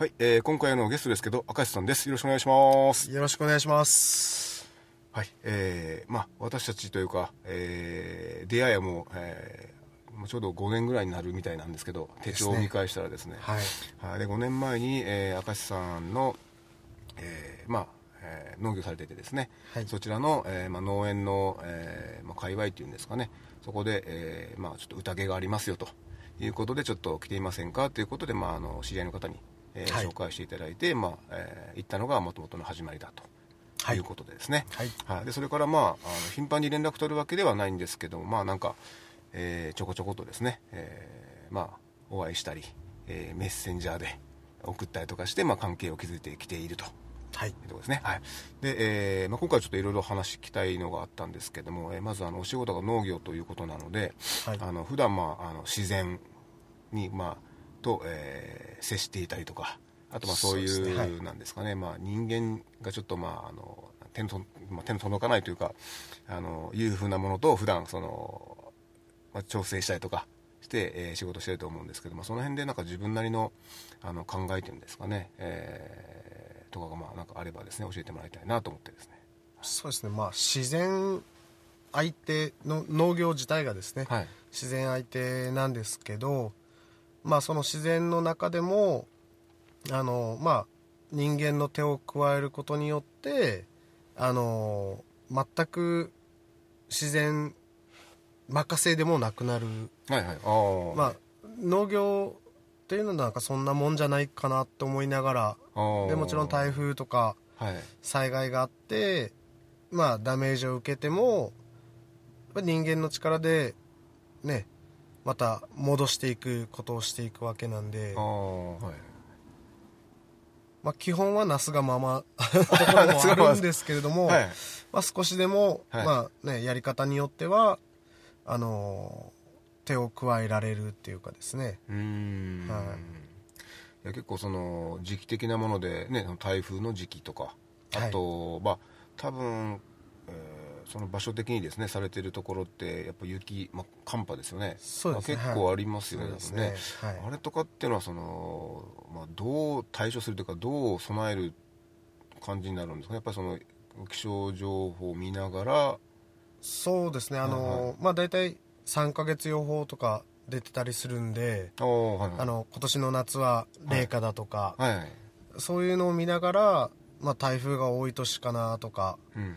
はい、えー、今回のゲストですけど明石さんです。よろしくお願いします。よろしくお願いします。はいえー、まあ私たちというか、えー、出会いはもう、えー、もうちょうど5年ぐらいになるみたいなんですけど手帳を見返したらですね。はい、で5年前に、えー、明石さんの、えー、まあえー、農業されててですね、はい、そちらの、えーまあ、農園の、えーまあ、界隈っていうんですかね。そこで、えーまあ、ちょっと宴がありますよということでちょっと来ていませんか？ということで、まあ、あの知り合いの方にえー、はい、紹介していただいて、まあえー、行ったのがもともとの始まりだと。はい、いうことでですね、はいはい、でそれから、まあ、あの頻繁に連絡取るわけではないんですけどまあなんか、えー、ちょこちょことですね、えー、まあ、お会いしたり、えー、メッセンジャーで送ったりとかして、まあ、関係を築いてきていると。はい、いうところですね。はい。で、えー、まあ、今回ちょっといろいろ話聞きたいのがあったんですけども、えー、まずあのお仕事が農業ということなので、はい、あの普段まああの自然にまあと、えー、接していたりとかあとまあそういう、なんですかね、まあ、人間がちょっと、まあ、あの手のと、まあ、手の届かないというかあのいうふうなものと普段その、まあ、調整したりとかして、えー、仕事してると思うんですけどもその辺でなんか自分なりのあの考えていうんですかね、えー、とかがまあなんかあればですね教えてもらいたいなと思ってですね。そうですね、まあ、自然相手の農業自体がですね、はい、自然相手なんですけどまあ、その自然の中でもあの、まあ、人間の手を加えることによってあの全く自然任せでもなくなる、はいはい、まあ、農業っていうのはなんかそんなもんじゃないかなって思いながらでもちろん台風とか災害があって、まあ、ダメージを受けても人間の力でねまた戻していくことをしていくわけなんで、はい。まあ、基本はなすがまま ところもあるんですけれども、はい、まあ、少しでも、はい、まあね、やり方によってはあの手を加えられるっていうかですね。うん、はい、いや結構その時期的なもので、ね、台風の時期とかあと、はい、まあ多分、えーその場所的にですねされてるところってやっぱ雪、まあ、寒波ですよね。そうですね、まあ、結構ありますよねはい。ね。はい、あれとかっていうのはその、まあ、どう対処するというかどう備える感じになるんですかやっぱりその気象情報を見ながら。そうですね。あの、はい、まあ大体3か月予報とか出てたりするんで、はいはい、あの今年の夏は冷夏だとか、はいはい、そういうのを見ながら、まあ、台風が多い年かなとか、うん、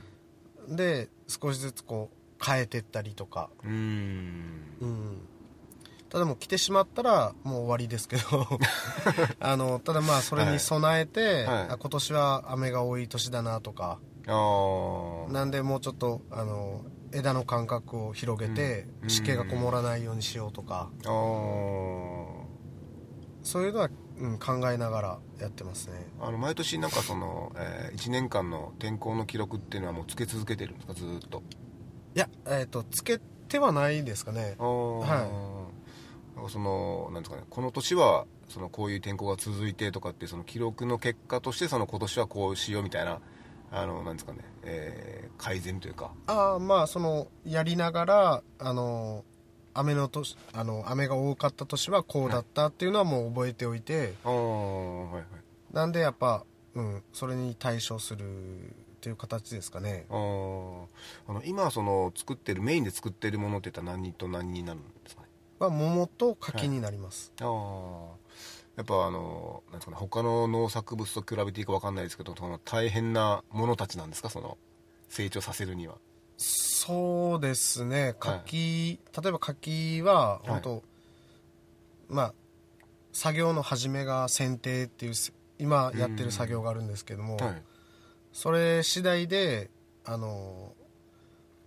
で少しずつこう変えてったりとか。うん。ただもう来てしまったらもう終わりですけど。あのただまあそれに備えて、はい。はい、今年は雨が多い年だなとか。なんでもうちょっとあの枝の間隔を広げて、うん、湿気がこもらないようにしようとか。そういうのは、うん、考えながらやってますね。あの毎年なんかその、えー、1年間の天候の記録っていうのはもうつけ続けてるんですか？ずっと。いやえっ、ー、とつけてはないですかね。はい。そのなんですかねこの年はそのこういう天候が続いてとかってその記録の結果としてその今年はこうしようみたいなあのなんですかね、えー、改善というか。ああまあそのやりながらあの雨の年あの雨が多かった年はこうだったっていうのはもう覚えておいて、はい、はいはい、なんでやっぱ、うん、それに対処するっていう形ですかね。ああの今その作ってるメインで作ってるものっていったら何と何になるんですかね？は桃と柿になります、はい、ああやっぱあのなんですかね他の農作物と比べていいか分かんないですけどその大変なものたちなんですか？その成長させるにはそうですね。柿、はい、例えば柿は本当、はい、まあ作業の始めが剪定っていう今やってる作業があるんですけども、はい、それ次第であの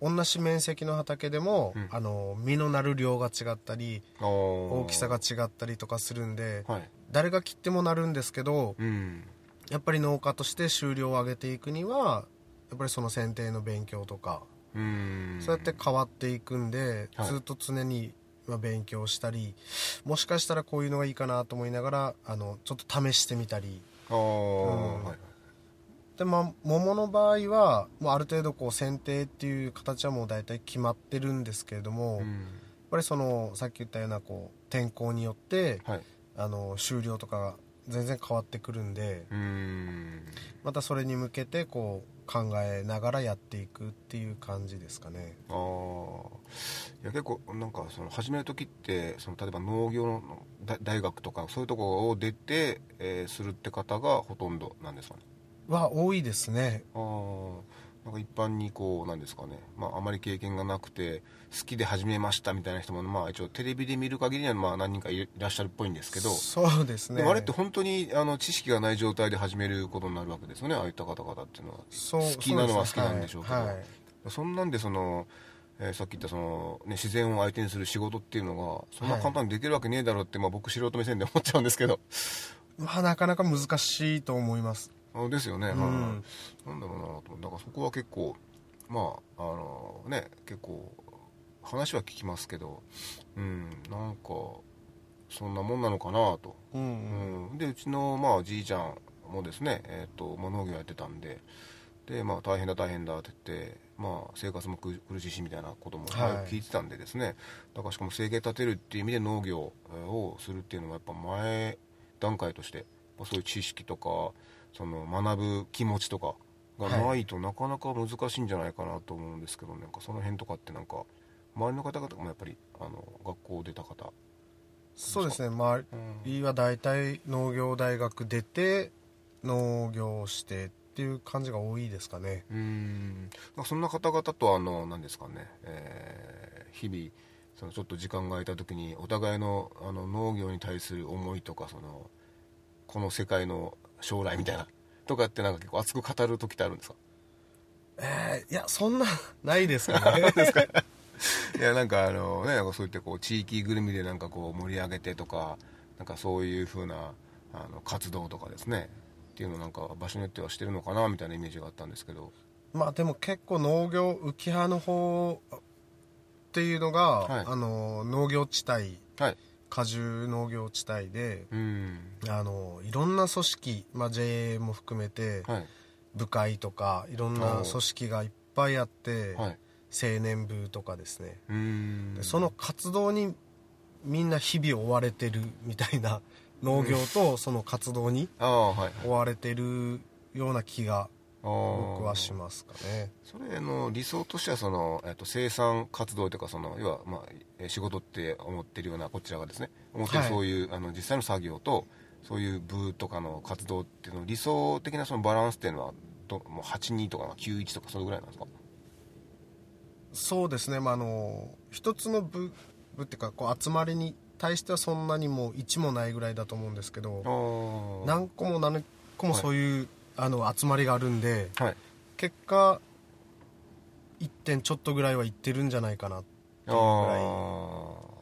同じ面積の畑でも、うん、あの実のなる量が違ったり大きさが違ったりとかするんで、はい、誰が切ってもなるんですけど、うん、やっぱり農家として収量を上げていくにはやっぱりその剪定の勉強とかそうやって変わっていくんで、はい、ずっと常に勉強したりもしかしたらこういうのがいいかなと思いながらあのちょっと試してみたり。あうん。はいでまあ桃の場合はもうある程度こう剪定っていう形はもう大体決まってるんですけれども、うん、やっぱりそのさっき言ったようなこう天候によって、はい、あの終了とかが全然変わってくるんでまたそれに向けてこう考えながらやっていくっていう感じですかね。ああいや結構なんかその始める時ってその例えば農業の大学とかそういうところを出て、えー、するって方がほとんどなんですかね。は多いですね。あなんか一般にこうなんですかね、まあ、あまり経験がなくて好きで始めましたみたいな人も、まあ、一応テレビで見る限りにはまあ何人かいらっしゃるっぽいんですけど。そうですね。あれって本当にあの知識がない状態で始めることになるわけですよねああいった方々っていうのは。好きなのは好きなんでしょうけど、はいはい、そんなんでそのえー、さっき言ったその、ね、自然を相手にする仕事っていうのがそんな簡単にできるわけねえだろうって、はい、まあ、僕素人目線で思っちゃうんですけど。まあなかなか難しいと思いますあですよね、うん、なんだろうなとだからそこは結構まああのね結構話は聞きますけどうんなんかそんなもんなのかなと、うん、うん、でうちのまあじいちゃんもですね、えーとまあ、農業やってたんでで、まあ、大変だ大変だって言って、まあ、生活も苦しいしみたいなことも聞いてたんでですね、はい、だからしかも生計立てるっていう意味で農業をするっていうのはやっぱ前段階として、まあ、そういう知識とかその学ぶ気持ちとかがないとなかなか難しいんじゃないかなと思うんですけど、はい、なんかその辺とかってなんか周りの方々もやっぱりあの学校出た方。そうですね。周りは大体農業大学出て農業してっていう感じが多いですかね。うん。そんな方々とあの何ですかね、えー、日々そのちょっと時間が空いた時にお互いのあの農業に対する思いとかそのこの世界の将来みたいなとかってなんか結構熱く語る時ってあるんですか？えー、いやそんな ないですかね。ですか？いやなんかあのねそういったこう地域ぐるみでなんかこう盛り上げてとかなんかそういうふうなあの活動とかですね。っていうのなんか場所によってはしてるのかなみたいなイメージがあったんですけど。まあでも結構農業浮葉の方っていうのが、はい、あの農業地帯、はい、果樹農業地帯で、うん、あのいろんな組織、まあ、JA も含めて、はい、部会とかいろんな組織がいっぱいあって、はい、青年部とかですね。でその活動にみんな日々追われてるみたいな農業とその活動に追われてるような気が僕はしますかね。それの理想としてはその、えっと、生産活動というかその要は、まあ、仕事って思ってるようなこちらがですね。思ってるそういう、はい、あの実際の作業とそういう部とかの活動っていうの理想的なそのバランスっていうのはどもう82とか91とかそれぐらいなんですか？そうですね、まあ、あの一つの部部っていうかこう集まりに対してはそんなにも1もないぐらいだと思うんですけど何個も何個もそういう、はいあの集まりがあるんで、はい、結果1点ちょっとぐらいはいってるんじゃないかなっていうぐらい。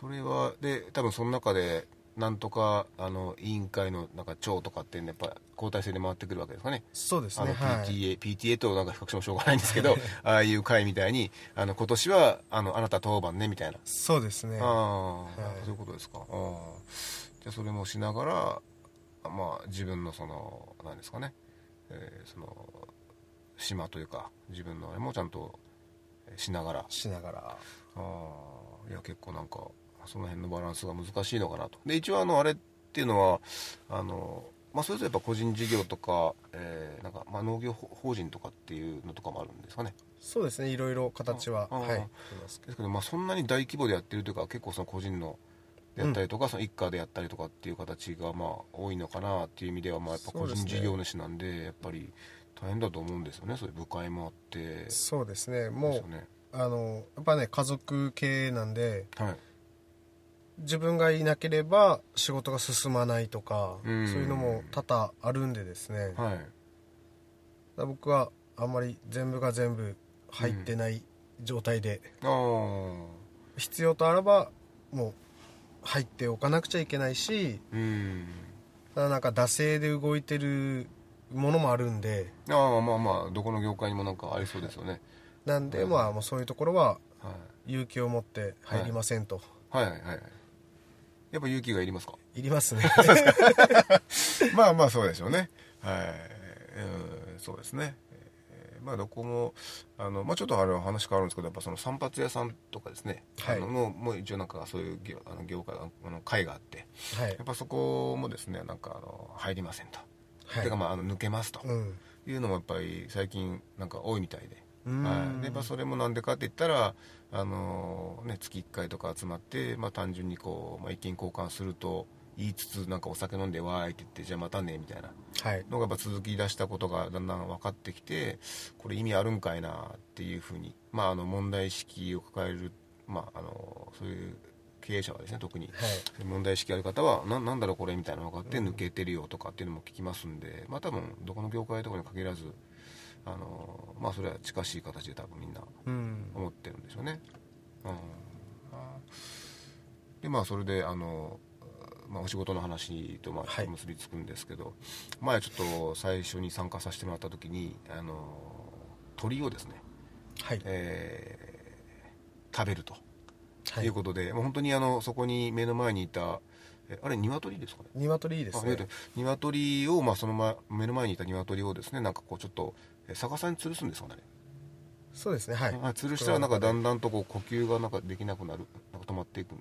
それはで多分その中でなんとかあの委員会のなんか長とかってやっぱ交代制で回ってくるわけですかね。そうですね PTA,、はい、PTA となんか比較してもしょうがないんですけど ああいう会みたいにあの今年はあのあなた当番ねみたいな。そうですね。ああ、はい、そういうことですか。あじゃあそれもしながらまあ、自分のその何ですかね、えー、その島というか自分のあれもちゃんとしながら。しながら。あいや結構なんかその辺のバランスが難しいのかなと。で一応あのあれっていうのはあのまあ、それぞれやっぱ個人事業とか,、えーなんかまあ、農業法人とかっていうのとかもあるんですかね。そうですね。いろいろ形ははいですけど、まあ、そんなに大規模でやってるというか結構その個人のであったりとか、うん、その一家でやったりとかっていう形がまあ多いのかなっていう意味ではまあやっぱ個人事業主なんで、ね、やっぱり大変だと思うんですよね。そういう部会もあって。そうですね。もう、ね、あのやっぱね家族経営なんで、はい、自分がいなければ仕事が進まないとか、そういうのも多々あるんでですね、はい、僕はあんまり全部が全部入ってない状態で、必要とあらばもう入っておかなくちゃいけないし、うん、なんか惰性で動いてるものもあるんで。ああまあまあどこの業界にもなんかありそうですよね。なんで、まあもうそういうところは勇気を持って入りませんと、はい、はいはいはい。やっぱ勇気がいりますか？いりますね。まあまあそうでしょうね。はい、うん、そうですねまあどこもあの、まあ、ちょっとあれ話変わるんですけどやっぱその散髪屋さんとかですね、はい、あのもうもう一応なんかそういう業あの業界あの会があって、はい、やっぱそこもですねなんかあの入りませんと、はい、てかまああの抜けますと、いうのもやっぱり最近なんか多いみたいで。はい、でやっぱそれもなんでかって言ったら、あのね、月1回とか集まって、まあ、単純にこう、まあ、意見交換すると言いつつなんかお酒飲んでわーいって言ってじゃあまたねみたいな。のがやっぱ続き出したことがだんだん分かってきてこれ意味あるんかいなっていうふうに、まあ、あの問題意識を抱える、まあ、あのそういう経営者はですね特に、はい、問題意識ある方はななんだろうこれみたいなのが分かって抜けてるよとかっていうのも聞きますんで、まあ多分どこの業界とかに限らずあのまあそれは近しい形で多分みんな思ってるんでしょうね。うん、でまあそれであのまあ、お仕事の話とまあ結びつくんですけど、はい、前ちょっと最初に参加させてもらった時にあの鳥をですね、はい。えー、食べると、はい、いうことでもう本当にあのそこに目の前にいたあれ鶏ですかね？鶏ですね。鶏。を、まあ、その、ま、目の前にいた鶏をですねなんかこうちょっと逆さに吊るすんですかね？そうですねはい、吊るしたらなんかだんだんとこう呼吸がなんかできなくなるなんか止まっていく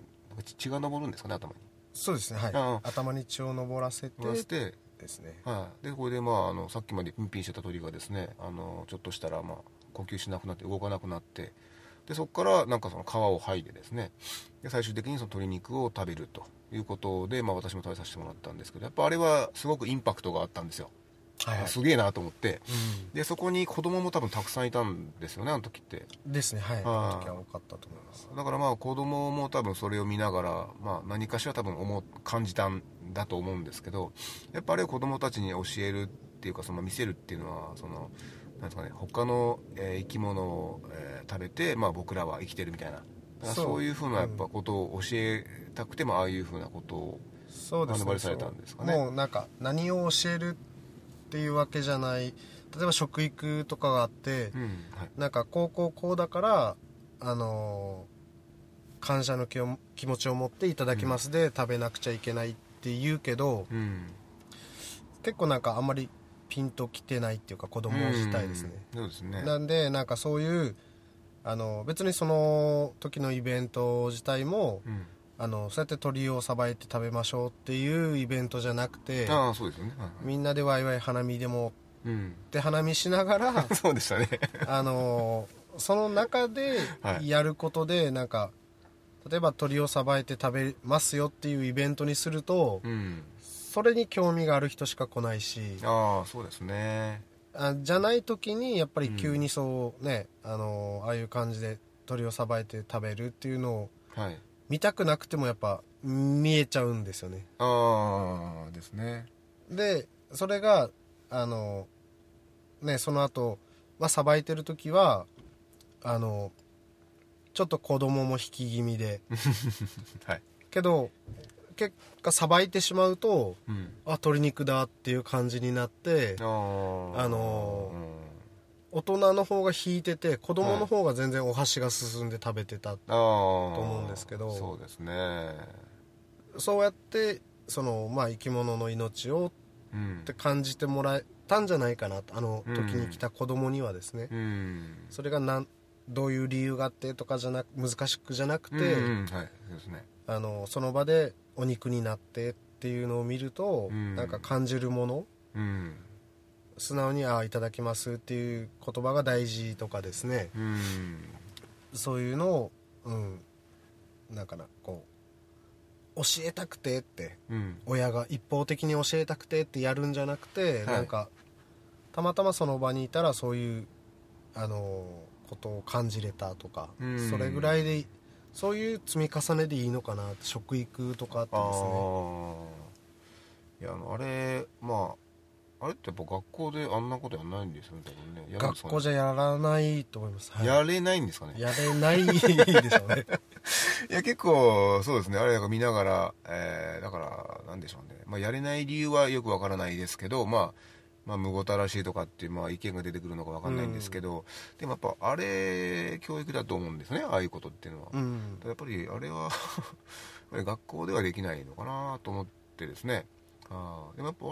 血が上るんですかね頭にそうですねはい。頭に血を上らせてて。ですね。はい。でこれでまああのさっきまでピンピンしてた鳥がですねあのちょっとしたらまあ呼吸しなくなって動かなくなってでそこからなんかその皮を剥いでですねで最終的にその鶏肉を食べるということで、まあ、私も食べさせてもらったんですけどやっぱあれはすごくインパクトがあったんですよはいはい、すげえなと思って、うん、でそこに子供も多分たくさんいたんですよねあの時って。ですねはい。あの時は多かったと思います。だからまあ子供も多分それを見ながら、まあ、何かしら多分思感じたんだと思うんですけどやっぱり子供たちに教えるっていうかその見せるっていうのはそのなんですかね他の、えー、生き物を、えー、食べて、まあ、僕らは生きてるみたいな。そう。いうふうなやっぱことを教えたくても、ああいうふうなことをそうですね。されたんですかね。もうなんか何を教えるっていうわけじゃない。例えば食育とかがあって、うんはい、なんかこうこうこうだからあのー、感謝の気を気持ちを持っていただきますで、食べなくちゃいけないって言うけど、うん、結構なんかあんまりピンときてないっていうか子供自体ですね、うん、そうですね。なんでなんかそういうあの別にその時のイベント自体も、うんあのそうやって鳥をさばいて食べましょうっていうイベントじゃなくてあそうですよね、はいはい、みんなでワイワイ花見でも、うん、で花見しながら そうでしたね。あのその中でやることで、はい、なんか例えば鳥をさばいて食べますよっていうイベントにすると、うん、それに興味がある人しか来ないしああそうですね。あじゃない時にやっぱり急にそうね、うん、あのああいう感じで鳥をさばいて食べるっていうのを、はい見たくなくてもやっぱ見えちゃうんですよね。ああですね。でそれがあのねその後はさばいてる時はあのちょっと子供も引き気味で、はい、けど結果さばいてしまうと、うん、あ鶏肉だっていう感じになってあの、うん大人の方が引いてて子供の方が全然お箸が進んで食べてたと思うんですけど、そうですね。そうやってその、まあ、生き物の命をって感じてもらえたんじゃないかなあの時に来た子供にはですね、うん、それがなんどういう理由があってとかじゃなく難しくじゃなくて、あのその場でお肉になってっていうのを見ると、うん、なんか感じるもの、うん素直に「ああいただきます」っていう言葉が大事とかですね、うん、そういうのを、うん、なんかなこう教えたくてって、うん、親が一方的に教えたくてってやるんじゃなくて、はい、なんかたまたまその場にいたらそういうあのことを感じれたとか、うん、それぐらいでそういう積み重ねでいいのかな食育とかってですね。いやあのあれまああれってやっぱ学校であんなことやらないんですよね。多分ねね。学校じゃやらないと思います、はい、やれないんですかね。やれないでしょうね。いや結構そうですね。あれ見ながら、えー、だからなんでしょうね、まあ、やれない理由はよくわからないですけどまあまあ、むごたらしいとかっていう、まあ、意見が出てくるのか分かんないんですけど、うん、でもやっぱあれ教育だと思うんですね。ああいうことっていうのは、うん、やっぱりあれは 学校ではできないのかなと思ってですねあでもやっぱあ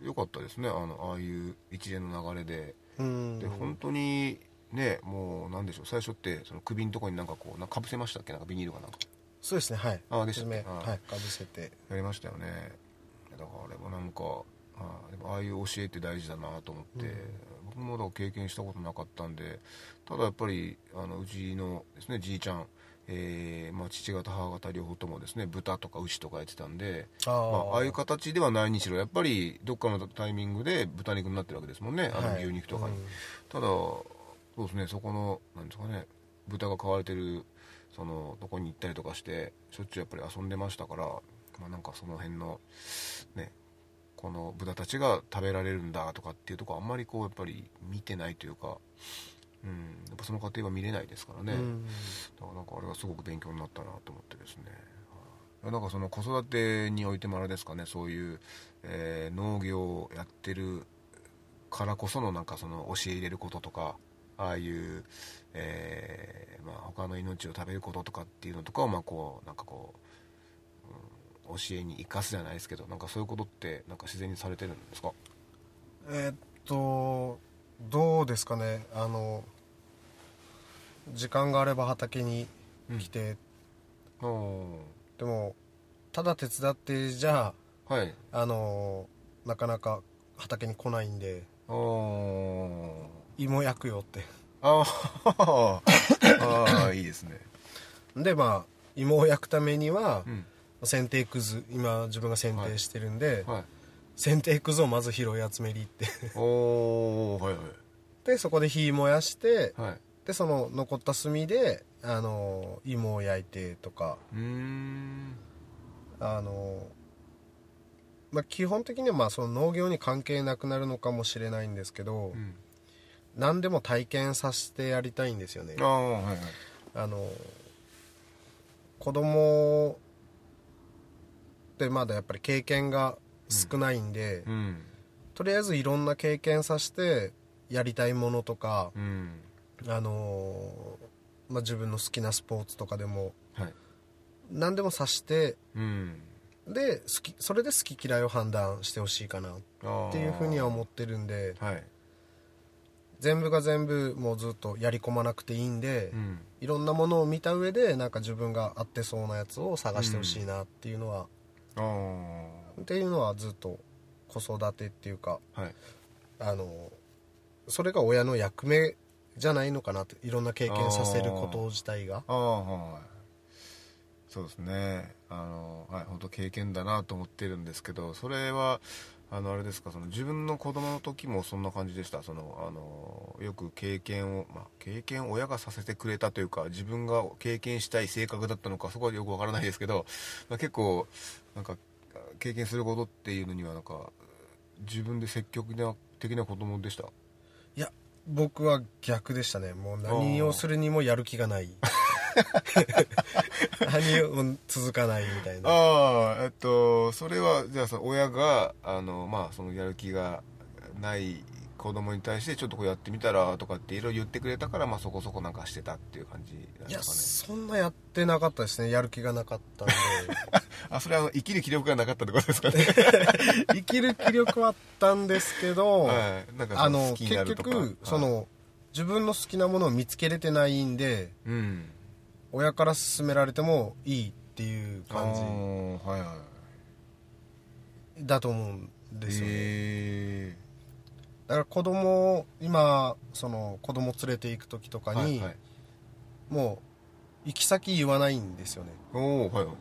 れ良かったですね。あのああいう一連の流れで、うん、で本当にねもうなんでしょう。最初ってその首のところになんかこうなかぶせましたっけ？なんかビニールかなんか。そうですね。はい。ああでしたねはい。かぶせて。やりましたよね。だからあれもなんかあでもああいう教えって大事だなと思って、うん、僕もだ経験したことなかったんでただやっぱりあのうちのですねじいちゃんえーまあ、父方母方両方ともですね豚とか牛とかやってたんであ,、まあ、ああいう形ではないにしろやっぱりどっかのタイミングで豚肉になってるわけですもんね、あの牛肉とかに、はいうん、ただそうですねそこのなんですかね豚が飼われてるそのとこに行ったりとかしてしょっちゅうやっぱり遊んでましたから、まあ、なんかその辺のねこの豚たちが食べられるんだとかっていうとこあんまりこうやっぱり見てないというか、うん、やっぱその過程は見れないですからね、うん、だからなんかあれはすごく勉強になったなと思ってですね。なんかその子育てにおいてもあれですかねそういう、えー、農業をやってるからこそのなんかその教え入れることとかああいう、えーまあ、他の命を食べることとかっていうのとかをまあこうなんかこう教えに生かすじゃないですけどなんかそういうことってなんか自然にされてるんですか？えー、っとどうですかね。あの時間があれば畑に来て、うん、でもただ手伝ってじゃあ、はい、あのなかなか畑に来ないんで芋焼くよって。ああいいですね。でまあ芋を焼くためには、うん。剪定くず今自分が剪定してるんで、はい。はい、剪定くずをまず拾い集めに行って。おはいはい。でそこで火燃やして、はい、でその残った炭であの芋を焼いてとかあのまあ、基本的にはまあその農業に関係なくなるのかもしれないんですけど、うん、何でも体験させてやりたいんですよね。あ、はいはい、あの子供ってまだやっぱり経験が少ないんで、うん、とりあえずいろんな経験させてやりたいものとか、うん、あのー、まあ、自分の好きなスポーツとかでも、はい、何でもさして、うん、で好きそれで好き嫌いを判断してほしいかなっていうふうには思ってるんで、はい、全部が全部もうずっとやり込まなくていいんで、うん、いろんなものを見た上でなんか自分が合ってそうなやつを探してほしいなっていうのはっていうのはずっと子育てっていうか、はい、あのそれが親の役目じゃないのかなっていろんな経験させること自体が。ああはい。そうですね。あのはい本当経験だなと思ってるんですけどそれはあのあれですかその自分の子供の時もそんな感じでした？そのあのよく経験を、まあ、経験を親がさせてくれたというか自分が経験したい性格だったのかそこはよくわからないですけど、まあ、結構なんか経験することっていうのにはなんか自分で積極的な子供でした？いや僕は逆でしたね。もう何をするにもやる気がない。何を続かないみたいな。ああえっとそれはじゃあその親があのまあそのやる気がない子供に対してちょっとこうやってみたらとかっていろいろ言ってくれたから、まあ、そこそこなんかしてたっていう感じなんですかね。いやそんなやってなかったですね。やる気がなかったんで。あそれは生きる気力がなかったってことですかね。生きる気力はあったんですけど、はい、なんかあの結局、はい、その自分の好きなものを見つけれてないんで、うん、親から勧められてもいいっていう感じ、はいはい、だと思うんですよね、えーだから子供今その子供連れて行く時とかに、はいはい、もう行き先言わないんですよね。おはい、はい、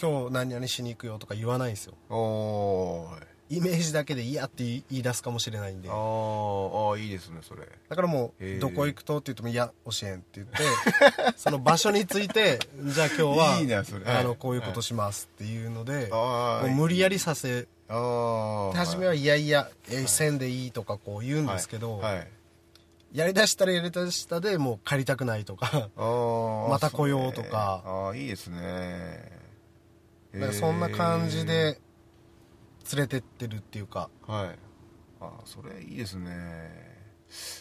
今日何々しに行くよとか言わないんですよ。おイメージだけで嫌って言い出すかもしれないんで。ああいいですねそれ。だからもうどこ行くとって言っても「いや教えん」って言って その場所についてじゃあ今日はいい、ね、あのこういうことしますっていうので、はい、もう無理やりさせあ初めはいやいや、えー、線でいいとかこう言うんですけど、やりだしたらやりだしたでもう帰りたくないとか また来ようとか。ああいいですね。だからそんな感じで連れてってるっていうか。はい。あそれいいですね。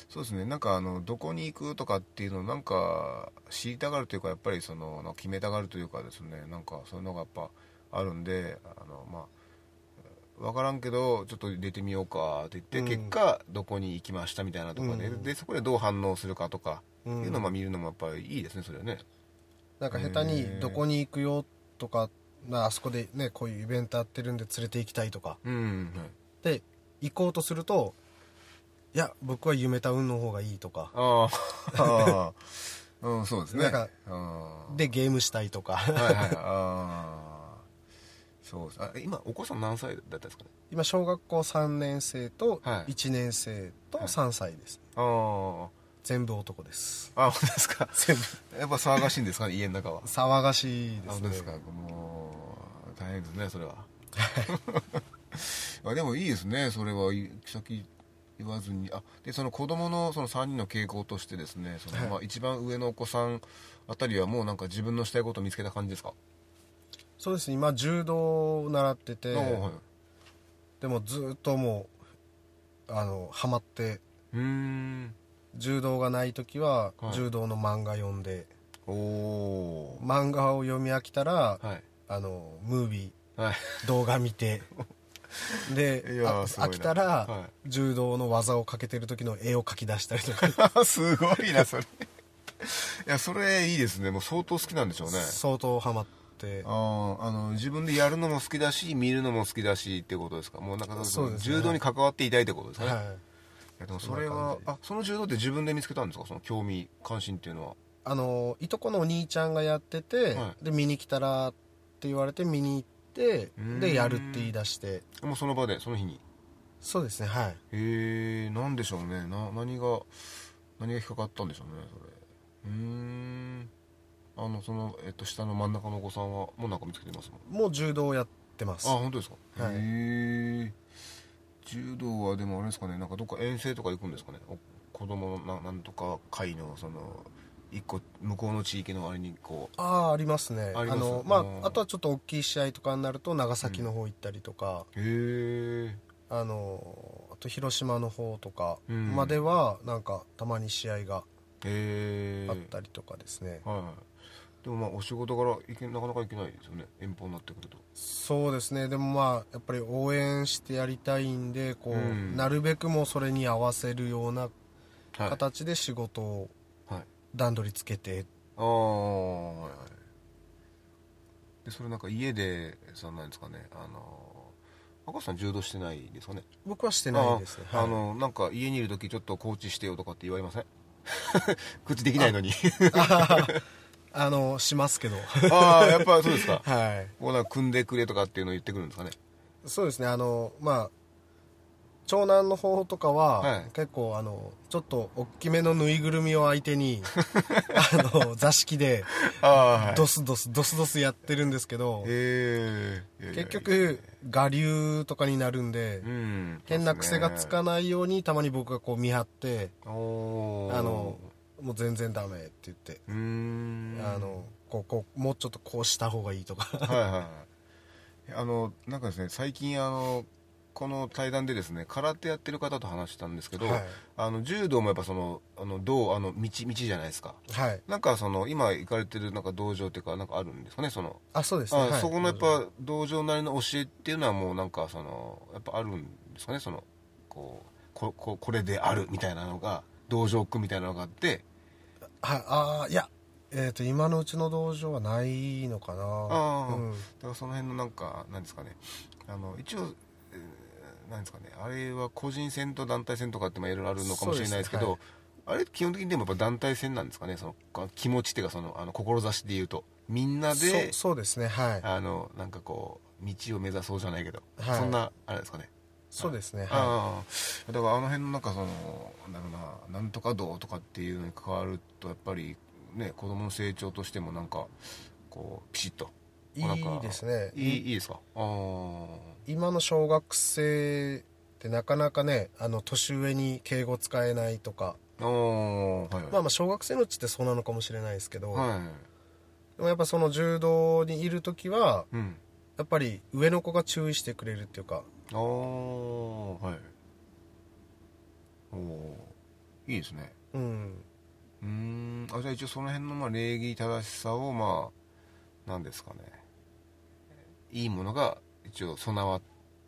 そうですね。なんかあのどこに行くとかっていうのなんか知りたがるというかやっぱりその決めたがるというかですね。なんかそういうのがやっぱあるんであのまあ分からんけどちょっと出てみようかって言って、うん、結果どこに行きましたみたいなところでうん、でそこでどう反応するかとか、うん、いうのを見るのもやっぱりいいですねそれはね。なんか下手にどこに行くよとか、まあ、あそこでねこういうイベントやってるんで連れて行きたいとか、うんはい、で行こうとするといや僕は夢タウンの方がいいとか。ああ うん、そうですね。なんかでゲームしたいとか。はいはい。ああそうあ今お子さん何歳だったんですかね？今小学校3年生と1年生と3歳です、はい、ああ全部男です。あ本当ですか？全部。やっぱ騒がしいんですか？ね家の中は。騒がしいですね。ですか？もう大変ですねそれは。あでもいいですねそれは先言わずに。あでその子供のその3人の傾向としてですねその、はい、まあ、一番上のお子さんあたりはもうなんか自分のしたいことを見つけた感じですか？そうです今柔道を習ってて、はい、でもずっともうあのハマって柔道がない時は、柔道の漫画読んで漫画を読み飽きたら、はい、あのムービー、はい、動画見て で飽きたら、はい、柔道の技をかけてる時の絵を描き出したりとか。すごいなそれ。いやそれいいですね。もう相当好きなんでしょうね。相当ハマってって。ああの自分でやるのも好きだし見るのも好きだしってことですか？もうなんかそうね、柔道に関わっていたいってことですね、はい、いやでもそれはあその柔道って自分で見つけたんですか？その興味関心っていうのは。あのいとこのお兄ちゃんがやってて、はい、で見に来たらって言われて見に行ってでやるって言い出して。もうその場でその日に？そうですねはい。へえんでしょうね。な何が何が引っかかったんでしょうねそれ。うんあのその、えっと、下の真ん中のお子さんはもうなんか見つけてますもん。もう柔道やってます。あ本当ですか、はい、へえ。柔道はでもあれですかねなんかどっか遠征とか行くんですかね？子供のななんとか会のその一個向こうの地域のあれにこう。ああありますね。あのまああとはちょっと大きい試合とかになると長崎の方行ったりとか、うん、へえ。あのあと広島の方とかまではなんかたまに試合があったりとかですね、はいでもまあお仕事からいけなかなか行けないですよね。遠方になってくると。そうですね。でもまあやっぱり応援してやりたいんでこう、うん、なるべくもそれに合わせるような形で仕事を段取りつけて、はい、ああはいはい。でそれなんか家でそんなんですかね。あの赤さん柔道してないですかね。僕はしてないですあはい、あのなんか家にいる時ちょっとコーチしてよとかって言われません？口できないのにあのしますけど。ああやっぱそうですか。はい。もうなんか組んでくれとかっていうのを言ってくるんですかね。そうですねあのまあ長男の方とかは、はい、結構あのちょっと大きめのぬいぐるみを相手に あの座敷でドスドスドスドスやってるんですけど、結局我流とかになるんで、うん、変な癖がつかないようにたまに僕がこう見張ってあのもう全然ダメって言って。あのこうこうもうちょっとこうした方がいいとか。はいはい、はい、あのなんかですね最近あのこの対談でですね空手やってる方と話したんですけど、はい、あの柔道もやっぱそのあの道あの道道じゃないですか、はい、なんかその今行かれてるなんか道場っていうかなんかあるんですかねその。あそうですね、そこのやっぱ道場なりの教えっていうのはもうなんかそのやっぱあるんですかねそのこうこここれであるみたいなのが道場区みたいなのがあってはいああいやえーと、今のうちの道場はないのかな。あ、うん、だからその辺のなんかなんですかね。あの一応、えー、なんですかね。あれは個人戦と団体戦とかっていろいろあるのかもしれないですけど、はい、あれ基本的にでもやっぱ団体戦なんですかね。その気持ちっていうかそのあの志でいうと。みんなでそうですね。はい。あのなんかこう道を目指そうじゃないけど、はい、そんなあれですかねそうですね、はい、だからあの辺のなんかそのなんだろうななんとか道とかっていうのに関わるとやっぱりね子供の成長としてもなんかこうピシッといいですね。いいいいですか？ああ。今の小学生ってなかなかねあの年上に敬語使えないとか。はいはい、まあまあ小学生のうちってそうなのかもしれないですけど、はい、でもやっぱその柔道にいる時は、うん、やっぱり上の子が注意してくれるっていうかああはい。おいいですね。うん。うん。あじゃあ一応その辺のまあ礼儀正しさをまあ何ですかね。いいものが一応備わっ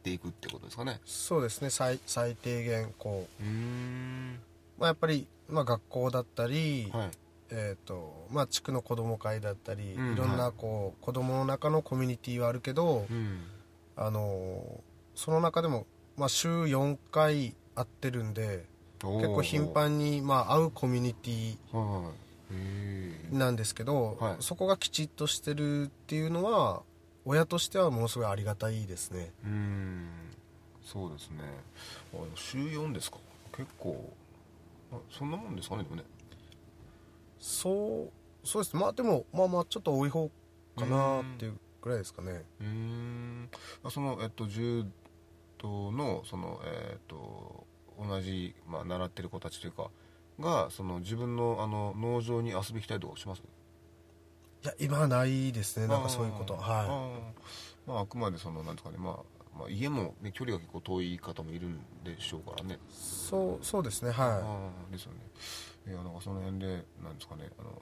ていくってことですかね。そうですね。最最低限こう。うん。まあ、やっぱり、まあ、学校だったり、はい、えーとまあ、地区の子ども会だったり、うん、いろんなこう、子どもの中のコミュニティはあるけど、うん、あのその中でも、まあ、週4回会ってるんで結構頻繁に、まあ、会うコミュニティなんですけど、はい、そこがきちっとしてるっていうのは親としてはものすごいありがたいですね。うん。そうですね。週4ですか。結構。そんなもんですかねでもね。そうそうです。まあでもまあまあちょっと多い方かなっていうぐらいですかね。うん。そのえっととのその、えーと、同じ、まあ、習ってる子たちというかがその自分のあの農場に遊びにたいとかします？いや今はないですね。なんかそういうこと。はい。まあ、あくまでそのなんですかね、まあ、まあ家も、ね、距離が結構遠い方もいるんでしょうからね。そうそうですね。はい。ですよね。いやなんかその辺でなんですかねあの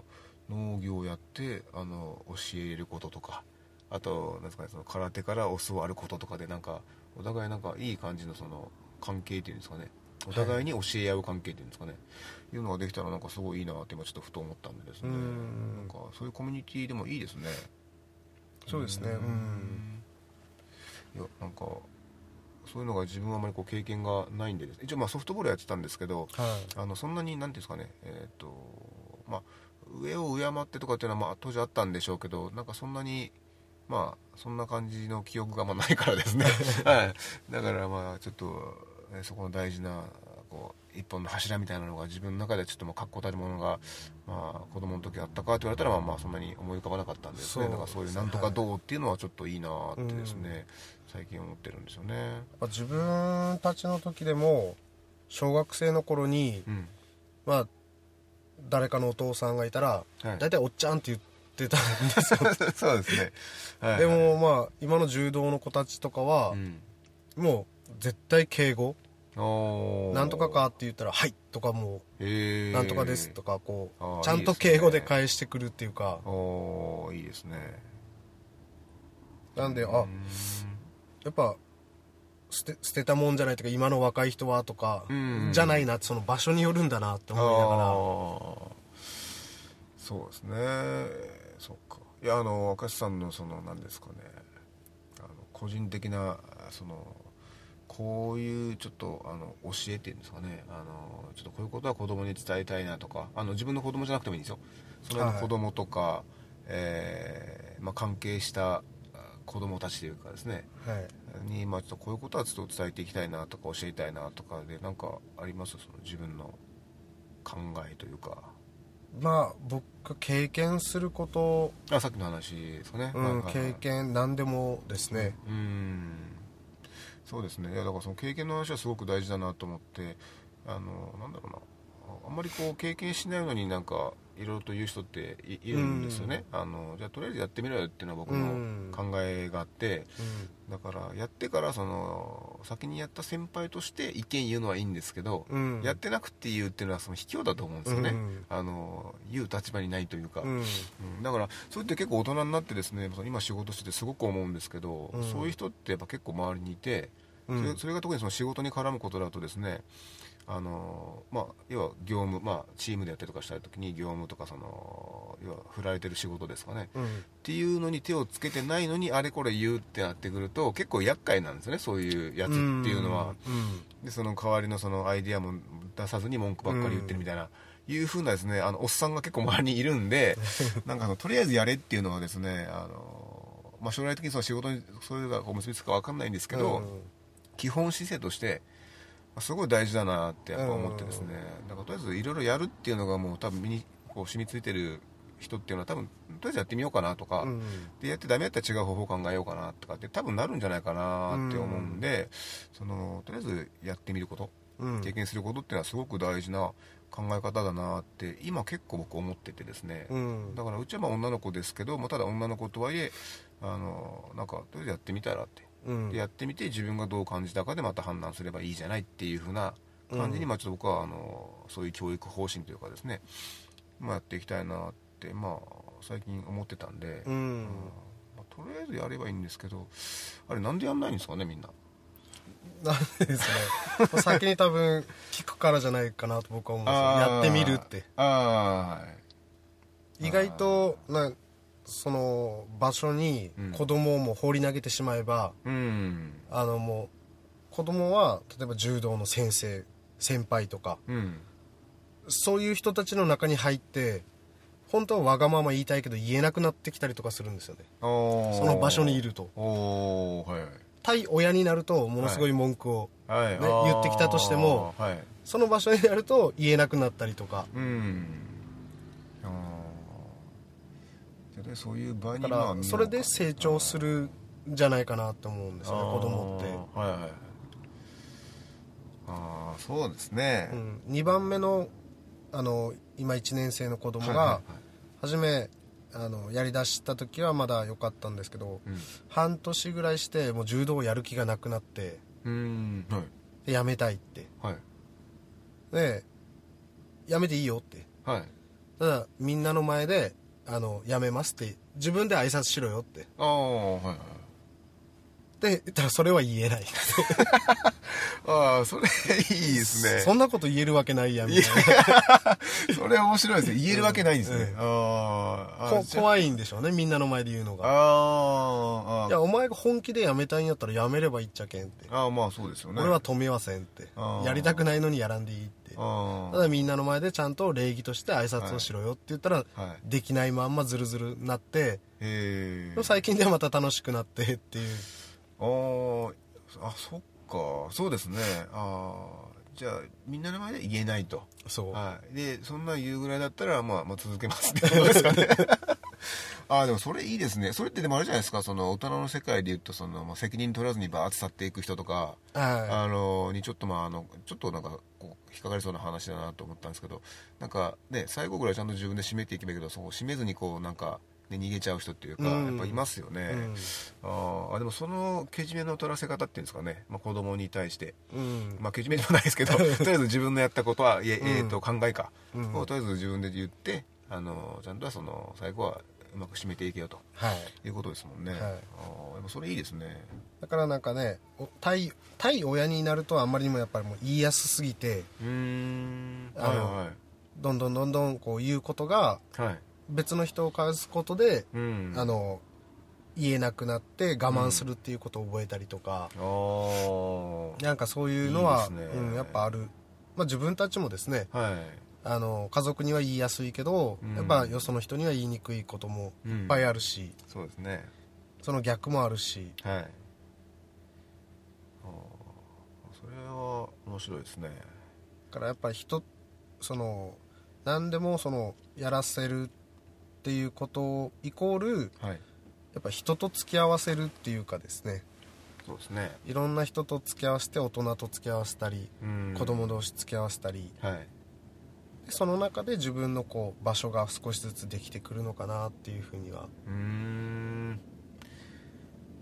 農業をやってあの教えることとかあとなんですかねその空手から教わることとかでなんかお互いなんかいい感じのその関係っていうんですかね。お互いに教え合う関係っていうんですかね、はい、いうのができたらなんかすごいいいなって今ちょっとふと思ったんでですね。なんかそういうコミュニティでもいいですね。そうですね。うん。いやなんかそういうのが自分はあまりこう経験がないんで一応まあソフトボールやってたんですけど、はい、あのそんなに何ていうんですかね。えっ、ー、とまあ上を敬ってとかっていうのはまあ当時あったんでしょうけどなんかそんなにまあそんな感じの記憶がまあないからですね、はい、だからまあちょっと、ね、そこの大事なこう一本の柱みたいなのが自分の中でちょっともう確固たるものが、まあ、子供の時あったかって言われたらまあまあそんなに思い浮かばなかったんですね。だからそういうなんとかどうっていうのはちょっといいなってですね、はい、最近思ってるんですよね。自分たちの時でも小学生の頃に、うん、まあ誰かのお父さんがいたら、はい、大体おっちゃんって言ってたんですよ。そうですね、はいはい、でもまあ今の柔道の子たちとかは、うん、もう絶対敬語。なんとかかって言ったら「はい」とかもう「なんとかです」とかこうちゃんと敬語で返してくるっていうか。おいいですね。なんであやっぱ捨て捨てたもんじゃないとか今の若い人はとかじゃないなその場所によるんだなって思いながら。そうですねそっか。いやあの若狭さんのその何ですかね。あの個人的なそのこういうちょっとあの教えっていうんですかね。あのちょっとこういうことは子供に伝えたいなとか。あの自分の子供じゃなくてもいいんですよ。その子供とか、はい、えー、まあ、関係した子供たちというかですね、はい、に、まあ、ちょっとこういうことはちょっと伝えていきたいなとか教えたいなとかで何かあります？その自分の考えというかまあ僕経験することあさっきの話ですかね、うん、経験何でもですね。うん。そうですね。いやだからその経験の話はすごく大事だなと思ってあのなんだろうな。あんまりこう経験しないのになんかいろいろと言う人っているんですよね、あのじゃあとりあえずやってみろよっていうのは僕の考えがあって、だからやってからその先にやった先輩として意見言うのはいいんですけど、やってなくて言うっていうのはその卑怯だと思うんですよね、あの言う立場にないというか、うん。だからそれって結構大人になってですね今仕事しててすごく思うんですけど、そういう人ってやっぱ結構周りにいて、それそれが特にその仕事に絡むことだとですねあのまあ、要は業務、まあ、チームでやったりとかした時に業務とかその要は振られてる仕事ですかね、うん、っていうのに手をつけてないのにあれこれ言うってなってくると結構厄介なんですよねそういうやつっていうのは、うん、でその代わりのそのアイディアも出さずに文句ばっかり言ってるみたいな、うん、いうふうなですねあのおっさんが結構周りにいるんで なんかあのとりあえずやれっていうのはですねあの、まあ、将来的にその仕事にそれがこう結びつくか分かんないんですけど、基本姿勢としてすごい大事だなってやっぱ思ってですね、だからとりあえずいろいろやるっていうのがもう多分身にこう染みついてる人っていうのは多分とりあえずやってみようかなとか、うん、でやってダメやったら違う方法考えようかなとかって多分なるんじゃないかなって思うんで、そのとりあえずやってみること、経験することっていうのはすごく大事な考え方だなって今結構僕思っててですね、うん、だからうちはまあ女の子ですけど、まあ、ただ女の子とはいえあのなんかとりあえずやってみたらって、うん、でやってみて自分がどう感じたかでまた判断すればいいじゃないっていうふうな感じに、まあちょっと僕はあのそういう教育方針というかですね、まあ、やっていきたいなってまあ最近思ってたんで、うん、まあ、とりあえずやればいいんですけどあれなんでやんないんですかねみんな。なんでですね。先に多分聞くからじゃないかなと僕は思うんですよ。やってみるって。意外となその場所に子供をも放り投げてしまえば、うん、あのもう子供は例えば柔道の先生先輩とか、うん、そういう人たちの中に入って本当はわがまま言いたいけど言えなくなってきたりとかするんですよね。その場所にいると、はい、対親になるとものすごい文句をね、はい、言ってきたとしても、はい、その場所になると言えなくなったりとか。うんそういう場にだからそれで成長するんじゃないかなと思うんですよね子供って。はいはいああそうですね、うん、2番目のあの今1年生の子供が初めあのやりだした時はまだ良かったんですけど、うん、半年ぐらいしてもう柔道をやる気がなくなってうん。はい。やめたいって。はい。でやめていいよって。はい。ただみんなの前であのやめますって自分で挨拶しろよって。ああはいはい。ったらそれは言えない。ああそれいいですね。そんなこと言えるわけないやみたいなそれ面白いですね言えるわけないんですね、うん、ああ怖いんでしょうねみんなの前で言うのが。ああいやお前が本気でやめたいんやったらやめればいいっちゃけんって。ああまあそうですよね。俺は止めませんって。やりたくないのにやらんでいいって。ただみんなの前でちゃんと礼儀として挨拶をしろよって言ったら、はい、できないまんまズルズルなって。最近ではまた楽しくなってっていうああそっか。そうですね。ああじゃあみんなの前で言えないと。そう、はい、でそんな言うぐらいだったら、まあ、まあ続けますってことですかね。ああでもそれいいですね。それってでもあるじゃないですか。その大人の世界でいうとその、まあ、責任取らずにバーッと去っていく人とか、はい、あのにちょっとまああのちょっとなんかこう引っかかりそうな話だなと思ったんですけどなんかね最後ぐらいちゃんと自分で締めていけばいいけどそう締めずにこうなんかね、逃げちゃう人っていうか、やっぱいますよね、うん、あでもそのけじめの取らせ方っていうんですかね、まあ、子供に対して、うん、まあけじめでもないですけど とりあえず自分のやったことは、ええー、と考えか、をとりあえず自分で言ってあのちゃんとその最後はうまく締めていけよと、はい、いうことですもんね、はい、あでもそれいいですね。だからなんかね対対親になるとあんまりにもやっぱりもう言いやすすぎてうん。あの、はいはい、どんどんどんどんこう言うことが、はい別の人を返すことで、うん、あの言えなくなって我慢するっていうことを覚えたりとか、うん、なんかそういうのは、ね、うん、やっぱある、まあ、自分たちもですね、はい、あの家族には言いやすいけど、うん、やっぱよその人には言いにくいこともいっぱいあるし、そうですね。その逆もあるし、はい、それは面白いですね。だからやっぱり人その何でもそのやらせるっていうことイコール、はい、やっぱ人と付き合わせるっていうかですね。そうですね。いろんな人と付き合わせて大人と付き合わせたり子供同士付き合わせたり、はい、その中で自分のこう場所が少しずつできてくるのかなっていうふうには。うん。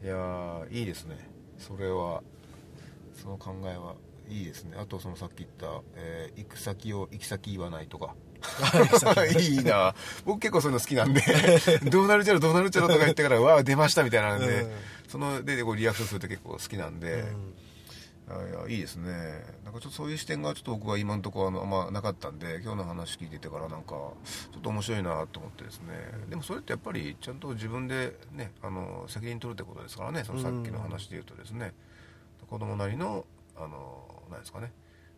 いやいいですね。それは。その考えはいいですね。あとそのさっき言った、えー、行く先を行き先言わないとかい。いな。僕結構そういうの好きなんで どうなるちゃろどうなるちゃろとか言ってからわあ出ましたみたいなんで、うん、そのでこうリアクションすると結構好きなんで、うん、いやいいですね。なんかちょっとそういう視点がちょっと僕は今のところあの、まあ、なかったんで今日の話聞いててからなんかちょっと面白いなと思ってですね。でもそれってやっぱりちゃんと自分でねあの責任取るってことですからねそのさっきの話で言うとですね、うん、子供なりのあの何ですかね、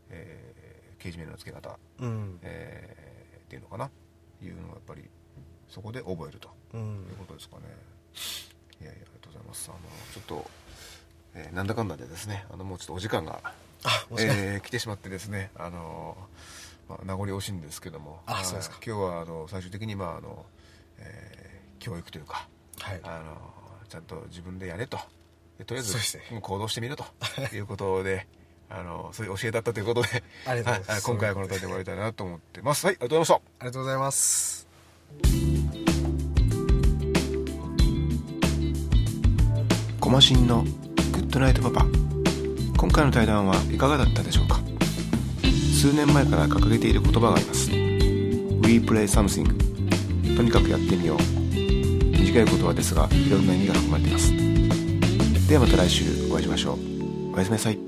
えー、刑事名の付け方、うん、えーっていうのかな。いうのをやっぱりそこで覚えると。いうことですかね、いやいやありがとうございます。あのちょっと、えー、なんだかんだでですねあのもうちょっとお時間がえー、来てしまってですねあの、まあ、名残惜しいんですけどもあそうですか。今日はあの最終的にまああのえー、教育というか、はい、あのちゃんと自分でやれと。とりあえず、ね、行動してみると。いうことであのそういう教えだったということで。ありがとうございます、はい、今回はこの辺りで終わりたいなと思ってます。はい。ありがとうございましたありがとうございます。コマシンのグッドナイトパパ。今回の対談はいかがだったでしょうか？数年前から掲げている言葉があります。We play something とにかくやってみよう。短い言葉ですがいろんな意味が含まれています。ではまた来週お会いしましょう。おやすみなさい